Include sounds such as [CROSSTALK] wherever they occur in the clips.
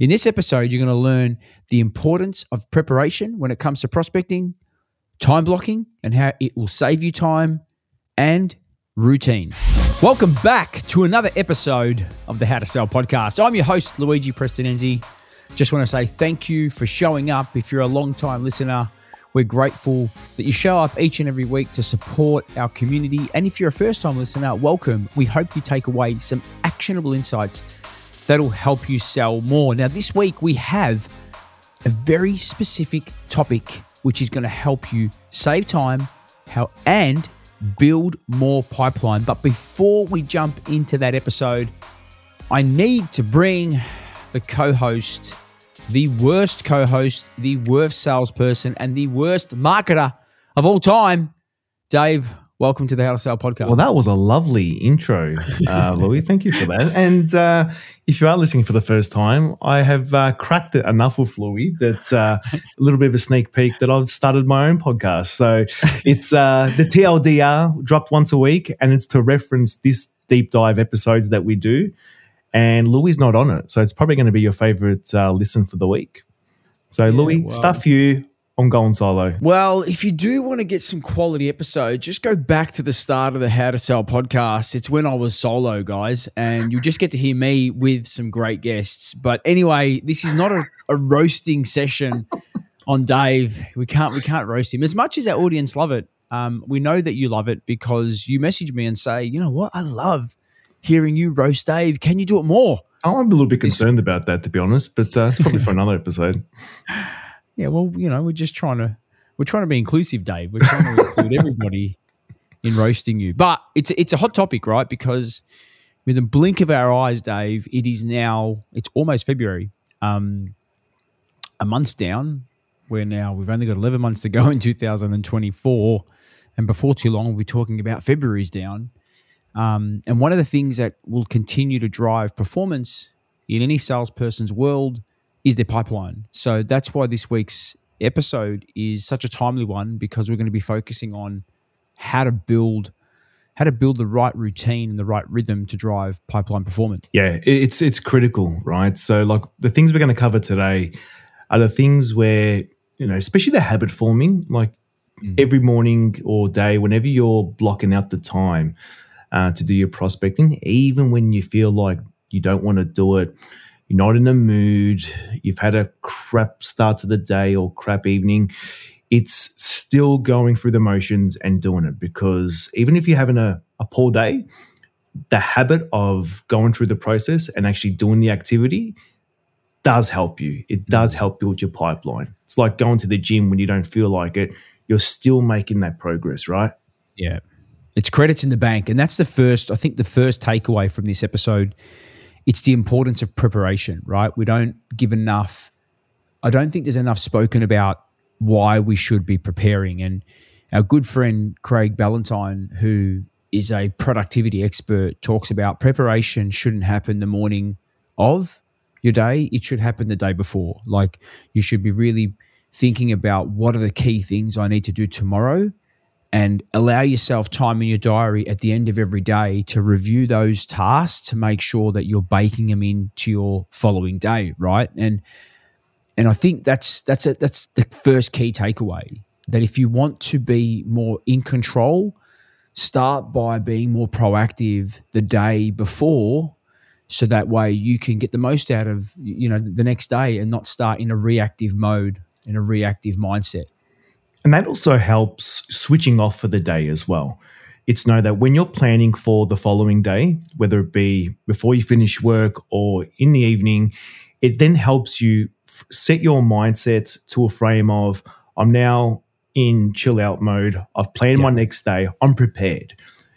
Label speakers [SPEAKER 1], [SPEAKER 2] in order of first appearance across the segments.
[SPEAKER 1] In this episode, you're going to learn the importance of preparation when it comes to prospecting, time blocking, and how it will save you time and routine. Welcome back to another episode of the How to Sell podcast. I'm your host, Luigi Prestinenzi. Just want to say thank you for showing up. If you're a long time listener, we're grateful that you show up each and every week to support our community. And if you're a first time listener, welcome. We hope you take away some actionable insights that'll help you sell more. Now, this week we have a very specific topic which is going to help you save time how and build more pipeline. But before we jump into that episode, I need to bring the co-host, the worst co-host, the worst salesperson, and the worst marketer of all time, Dave. Welcome to the How to Sell podcast.
[SPEAKER 2] Well, that was a lovely intro, uh, [LAUGHS] Louis. Thank you for that. And uh, if you are listening for the first time, I have uh, cracked it enough with Louis that's uh, a little bit of a sneak peek that I've started my own podcast. So it's uh, the TLDR dropped once a week, and it's to reference this deep dive episodes that we do. And Louis not on it, so it's probably going to be your favorite uh, listen for the week. So, yeah, Louis, stuff you I'm going solo.
[SPEAKER 1] Well, if you do want to get some quality episodes, just go back to the start of the How to Sell podcast. It's when I was solo, guys, and you'll just get to hear me with some great guests. But anyway, this is not a, a roasting session on Dave. We can't we can't roast him as much as our audience love it. Um, we know that you love it because you message me and say, you know what, I love hearing you roast Dave. Can you do it more?
[SPEAKER 2] I'm a little bit concerned about that, to be honest, but uh, it's probably for [LAUGHS] another episode.
[SPEAKER 1] Yeah, well, you know, we're just trying to we're trying to be inclusive, Dave. We're trying to include [LAUGHS] everybody in roasting you. But it's it's a hot topic, right? Because with a blink of our eyes, Dave, it is now it's almost February. Um, a month's down. We're now we've only got eleven months to go in 2024, and before too long we'll be talking about February's down. Um, and one of the things that will continue to drive performance in any salesperson's world is their pipeline. So that's why this week's episode is such a timely one because we're going to be focusing on how to build how to build the right routine and the right rhythm to drive pipeline performance.
[SPEAKER 2] Yeah, it's it's critical, right? So like the things we're going to cover today are the things where, you know, especially the habit forming, like mm. every morning or day whenever you're blocking out the time uh, to do your prospecting, even when you feel like you don't want to do it, you're not in a mood, you've had a crap start to the day or crap evening, it's still going through the motions and doing it because even if you're having a, a poor day, the habit of going through the process and actually doing the activity does help you. It does mm. help build your pipeline. It's like going to the gym when you don't feel like it, you're still making that progress, right?
[SPEAKER 1] Yeah. It's credits in the bank. And that's the first, I think, the first takeaway from this episode it's the importance of preparation, right? We don't give enough. I don't think there's enough spoken about why we should be preparing. And our good friend Craig Ballantyne, who is a productivity expert, talks about preparation shouldn't happen the morning of your day. It should happen the day before. Like you should be really thinking about what are the key things I need to do tomorrow and allow yourself time in your diary at the end of every day to review those tasks to make sure that you're baking them into your following day right? And and i think that's that's a, that's the first key takeaway that if you want to be more in control start by being more proactive the day before so that way you can get the most out of you know the next day and not start in a reactive mode in a reactive mindset
[SPEAKER 2] and that also helps switching off for the day as well. It's know that when you're planning for the following day, whether it be before you finish work or in the evening, it then helps you f- set your mindset to a frame of, I'm now in chill out mode. I've planned yeah. my next day. I'm prepared.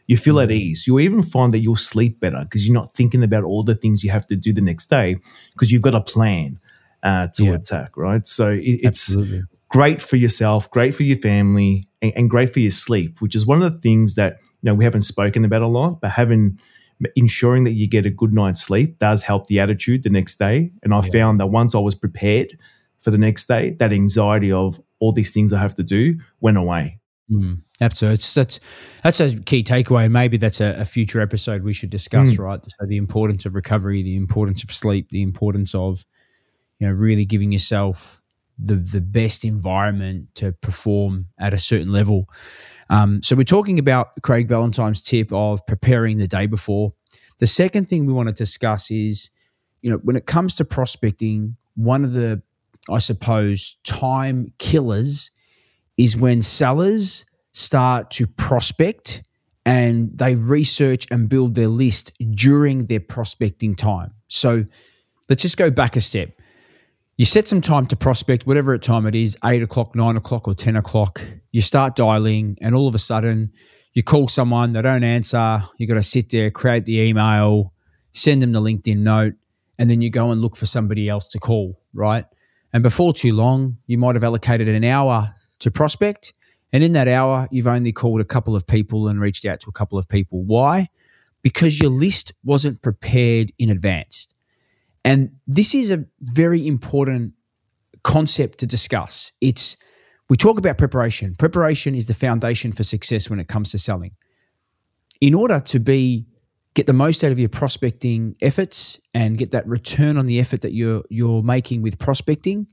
[SPEAKER 2] You feel at mm-hmm. ease. You'll even find that you'll sleep better because you're not thinking about all the things you have to do the next day because you've got a plan uh, to yeah. attack, right? So it, it's Absolutely great for yourself, great for your family, and, and, great for your sleep, which is one of the things that you know we haven't spoken about a lot, but having ensuring that you get a good night's sleep does help the attitude the next day. And I yeah. found that once I was prepared for the next day, that anxiety of all these things I have to do went away.
[SPEAKER 1] Mm, absolutely, it's, that's that's a key takeaway. Maybe that's a, a future episode we should discuss. Mm. Right, so the importance of recovery, the importance of sleep, the importance of you know, really giving yourself the the best environment to perform at a certain level. Um, so we're talking about Craig Ballantyne's tip of preparing the day before. The second thing we want to discuss is, you know, when it comes to prospecting, one of the, I suppose, time killers is when sellers start to prospect and they research and build their list during their prospecting time. So let's just go back a step. You set some time to prospect, whatever time it is, eight o'clock, nine o'clock, or 10 o'clock. You start dialing, and all of a sudden, you call someone, they don't answer. You got to sit there, create the email, send them the LinkedIn note, and then you go and look for somebody else to call, right? And before too long, you might have allocated an hour to prospect. And in that hour, you've only called a couple of people and reached out to a couple of people. Why? Because your list wasn't prepared in advance. And this is a very important concept to discuss. It's we talk about preparation. Preparation is the foundation for success when it comes to selling. In order to be get the most out of your prospecting efforts and get that return on the effort that you're you're making with prospecting,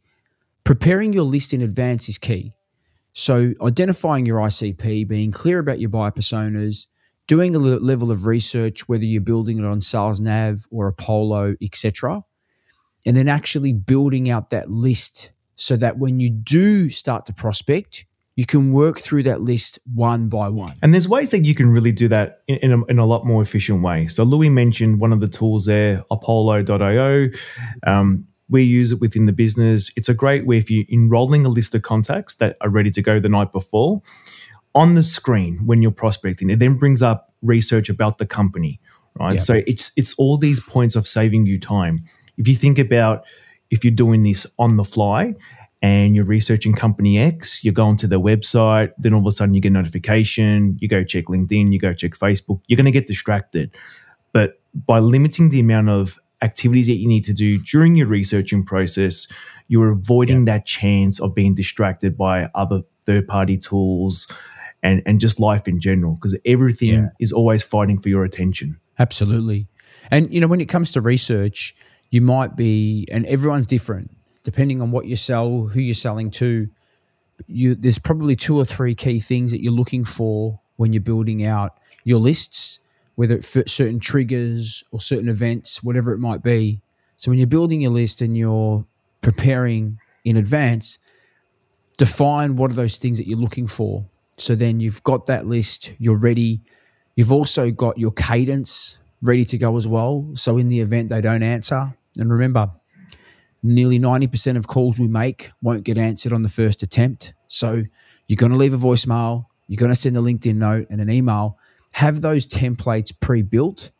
[SPEAKER 1] preparing your list in advance is key. So identifying your ICP, being clear about your buyer personas, doing a level of research, whether you're building it on SalesNav or Apollo, etc., and then actually building out that list so that when you do start to prospect, you can work through that list one by one.
[SPEAKER 2] And there's ways that you can really do that in, in, a, in a lot more efficient way. So Louis mentioned one of the tools there, Apollo.io. Um, we use it within the business. It's a great way if you're enrolling a list of contacts that are ready to go the night before on the screen when you're prospecting, it then brings up research about the company, right? Yep. So it's it's all these points of saving you time. If you think about if you're doing this on the fly and you're researching company X, you're going to their website, then all of a sudden you get a notification, you go check LinkedIn, you go check Facebook, you're going to get distracted. But by limiting the amount of activities that you need to do during your researching process, you're avoiding that chance of being distracted by other third party tools, and and just life in general because everything yeah. is always fighting for your attention.
[SPEAKER 1] Absolutely. And you know when it comes to research you might be and everyone's different depending on what you sell who you're selling to you there's probably two or three key things that you're looking for when you're building out your lists whether it's certain triggers or certain events whatever it might be. So when you're building your list and you're preparing in advance define what are those things that you're looking for so then you've got that list, you're ready. You've also got your cadence ready to go as well. So in the event they don't answer, and remember, nearly 90% of calls we make won't get answered on the first attempt. So you're going to leave a voicemail, you're going to send a LinkedIn note and an email. Have those templates pre built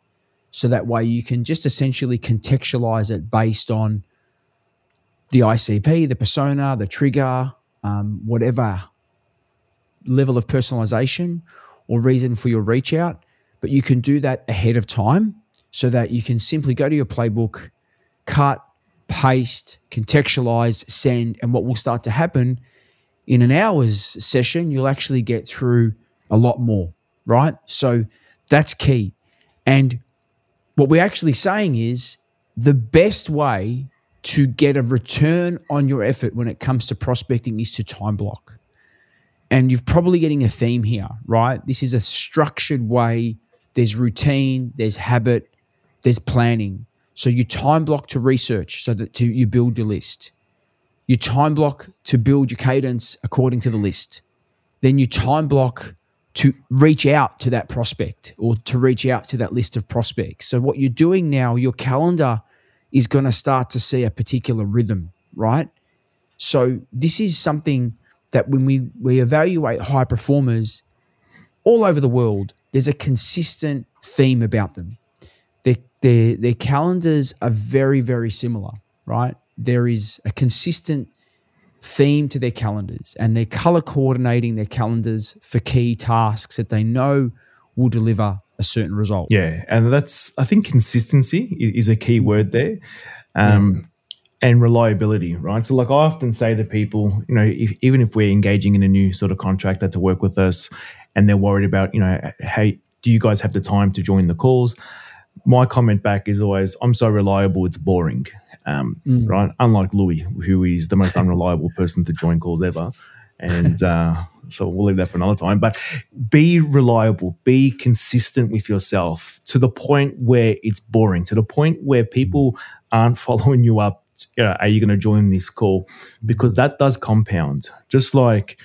[SPEAKER 1] so that way you can just essentially contextualize it based on the ICP, the persona, the trigger, um, whatever level of personalization or reason for your reach out, but you can do that ahead of time so that you can simply go to your playbook, cut, paste, contextualize, send, and what will start to happen in an hour's session, you'll actually get through a lot more, right? So that's key. And what we're actually saying is the best way to get a return on your effort when it comes to prospecting is to time block and you're probably getting a theme here, right? This is a structured way. There's routine, there's habit, there's planning. So you time block to research so that to, you build your list. You time block to build your cadence according to the list. Then you time block to reach out to that prospect or to reach out to that list of prospects. So what you're doing now, your calendar is going to start to see a particular rhythm, right? So this is something that when we, we evaluate high performers all over the world, there's a consistent theme about them. Their, their, their calendars are very, very similar, right? There is a consistent theme to their calendars and they're color coordinating their calendars for key tasks that they know will deliver a certain result.
[SPEAKER 2] Yeah, and that's I think consistency is a key word there. Um, yeah and reliability, right? So, like I often say to people, you know, if, even if we're engaging in a new sort of contractor to work with us, and they're worried about, you know, hey, do you guys have the time to join the calls? My comment back is always, I'm so reliable, it's boring. um, mm. right? Unlike Louis, who is the most unreliable person to join calls ever. And uh, so we'll leave that for another time. But be reliable, be consistent with yourself to the point where it's boring, to the point where people aren't [LAUGHS] following you up. You know, are you going to join this call? Because that does compound. Just like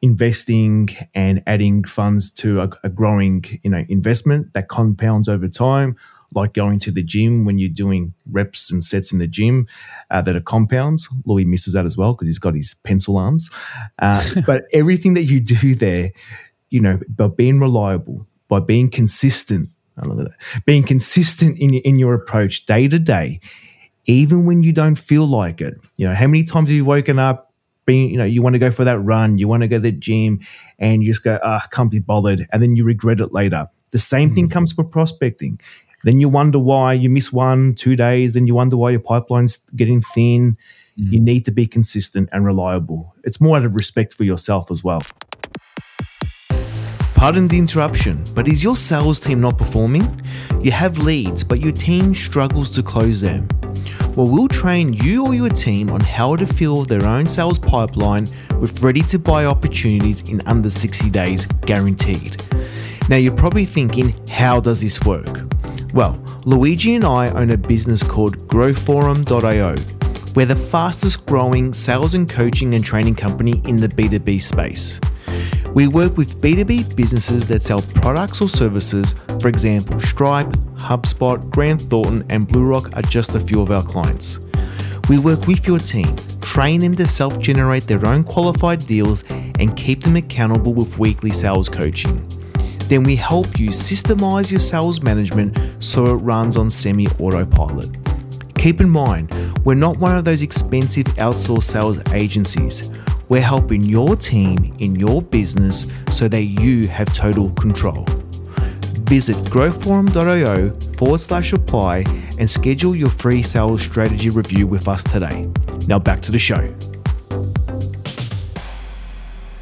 [SPEAKER 2] investing and adding funds to a, a growing, you know, investment that compounds over time like going to the gym when you're doing reps and sets in the gym uh, that are compounds. Louis misses that as well because he's got his pencil arms. Uh, [LAUGHS] but everything that you do there, you know, by being reliable, by being consistent, I love that, being consistent in, in your approach day to day, even when you don't feel like it. You know, how many times have you woken up? Being, you know, you want to go for that run, you want to go to the gym, and you just go, ah, can't be bothered, and then you regret it later. The same thing mm. comes with prospecting. Then you wonder why you miss one, two days. Then you wonder why your pipeline's getting thin. Mm. You need to be consistent and reliable. It's more out of respect for yourself as well.
[SPEAKER 3] Pardon the interruption, but is your sales team not performing? You have leads, but your team struggles to close them. Well, we'll train you or your team on how to fill their own sales pipeline with ready to buy opportunities in under 60 days, guaranteed. Now, you're probably thinking, how does this work? Well, Luigi and I own a business called growthforum.io. We're the fastest growing sales and coaching and training company in the B2B space. We work with B2B businesses that sell products or services, for example, Stripe, HubSpot, Grant Thornton, and BlueRock are just a few of our clients. We work with your team, train them to self generate their own qualified deals, and keep them accountable with weekly sales coaching then we help you systemize your sales management so it runs on semi autopilot. Keep in mind, we're not one of those expensive outsourced sales agencies. We're helping your team in your business so that you have total control. Visit growthforum.io forward slash apply and schedule your free sales strategy review with us today. Now back to the show.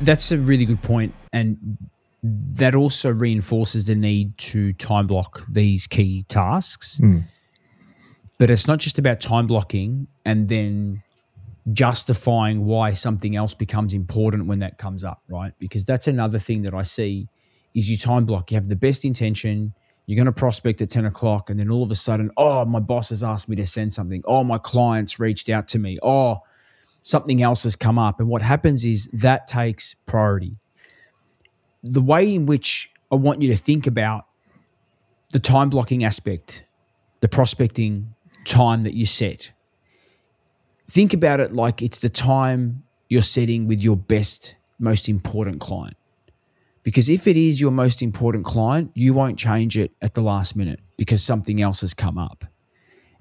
[SPEAKER 1] That's a really good point. And that also reinforces the need to time block these key tasks. Mm. But it's not just about time blocking and then justifying why something else becomes important when that comes up, right? Because that's another thing that I see is you time block. You have the best intention. You're going to prospect at 10 o'clock, and then all of a sudden, oh, my boss has asked me to send something. Oh, my clients reached out to me. Oh, something else has come up. And what happens is that takes priority the way in which I want you to think about the time blocking aspect, the prospecting time that you set. Think about it like it's the time you're setting with your best, most important client. Because if it is your most important client, you won't change it at the last minute because something else has come up.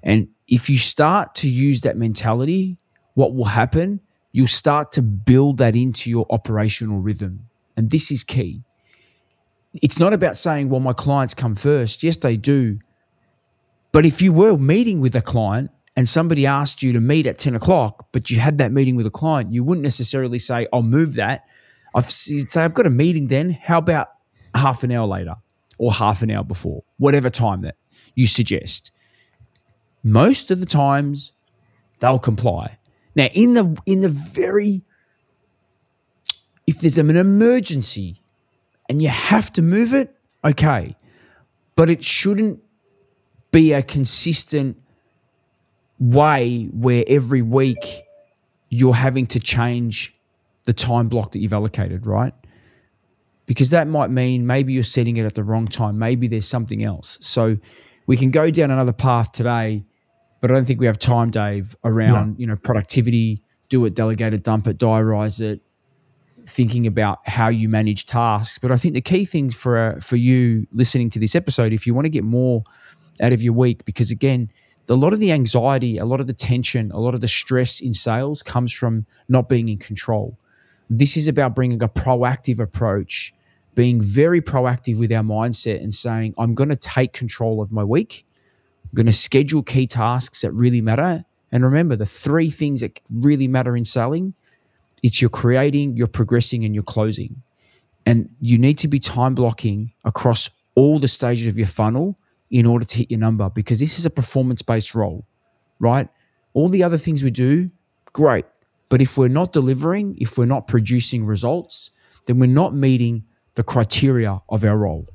[SPEAKER 1] And if you start to use that mentality, what will happen? You'll start to build that into your operational rhythm. And this is key. It's not about saying, well, my clients come first. Yes, they do. But if you were meeting with a client and somebody asked you to meet at 10 o'clock, but you had that meeting with a client, you wouldn't necessarily say, I'll move that. I've say, I've got a meeting then. How about half an hour later or half an hour before, whatever time that you suggest? Most of the times they'll comply. Now, in the in the very if there's an emergency and you have to move it, okay. But it shouldn't be a consistent way where every week you're having to change the time block that you've allocated, right? Because that might mean maybe you're setting it at the wrong time. Maybe there's something else. So we can go down another path today, but I don't think we have time, Dave, around, no. you know, productivity, do it, delegate it, dump it, diarize it, thinking about how you manage tasks. But I think the key thing for uh, for you listening to this episode, if you want to get more out of your week, because again, a lot of the anxiety, a lot of the tension, a lot of the stress in sales comes from not being in control. This is about bringing a proactive approach, being very proactive with our mindset and saying, I'm going to take control of my week. I'm going to schedule key tasks that really matter. And remember, the three things that really matter in selling it's you're creating, you're progressing, and you're closing. And you need to be time blocking across all the stages of your funnel in order to hit your number because this is a performance based role, right? All the other things we do, great. But if we're not delivering, if we're not producing results, then we're not meeting the criteria of our role.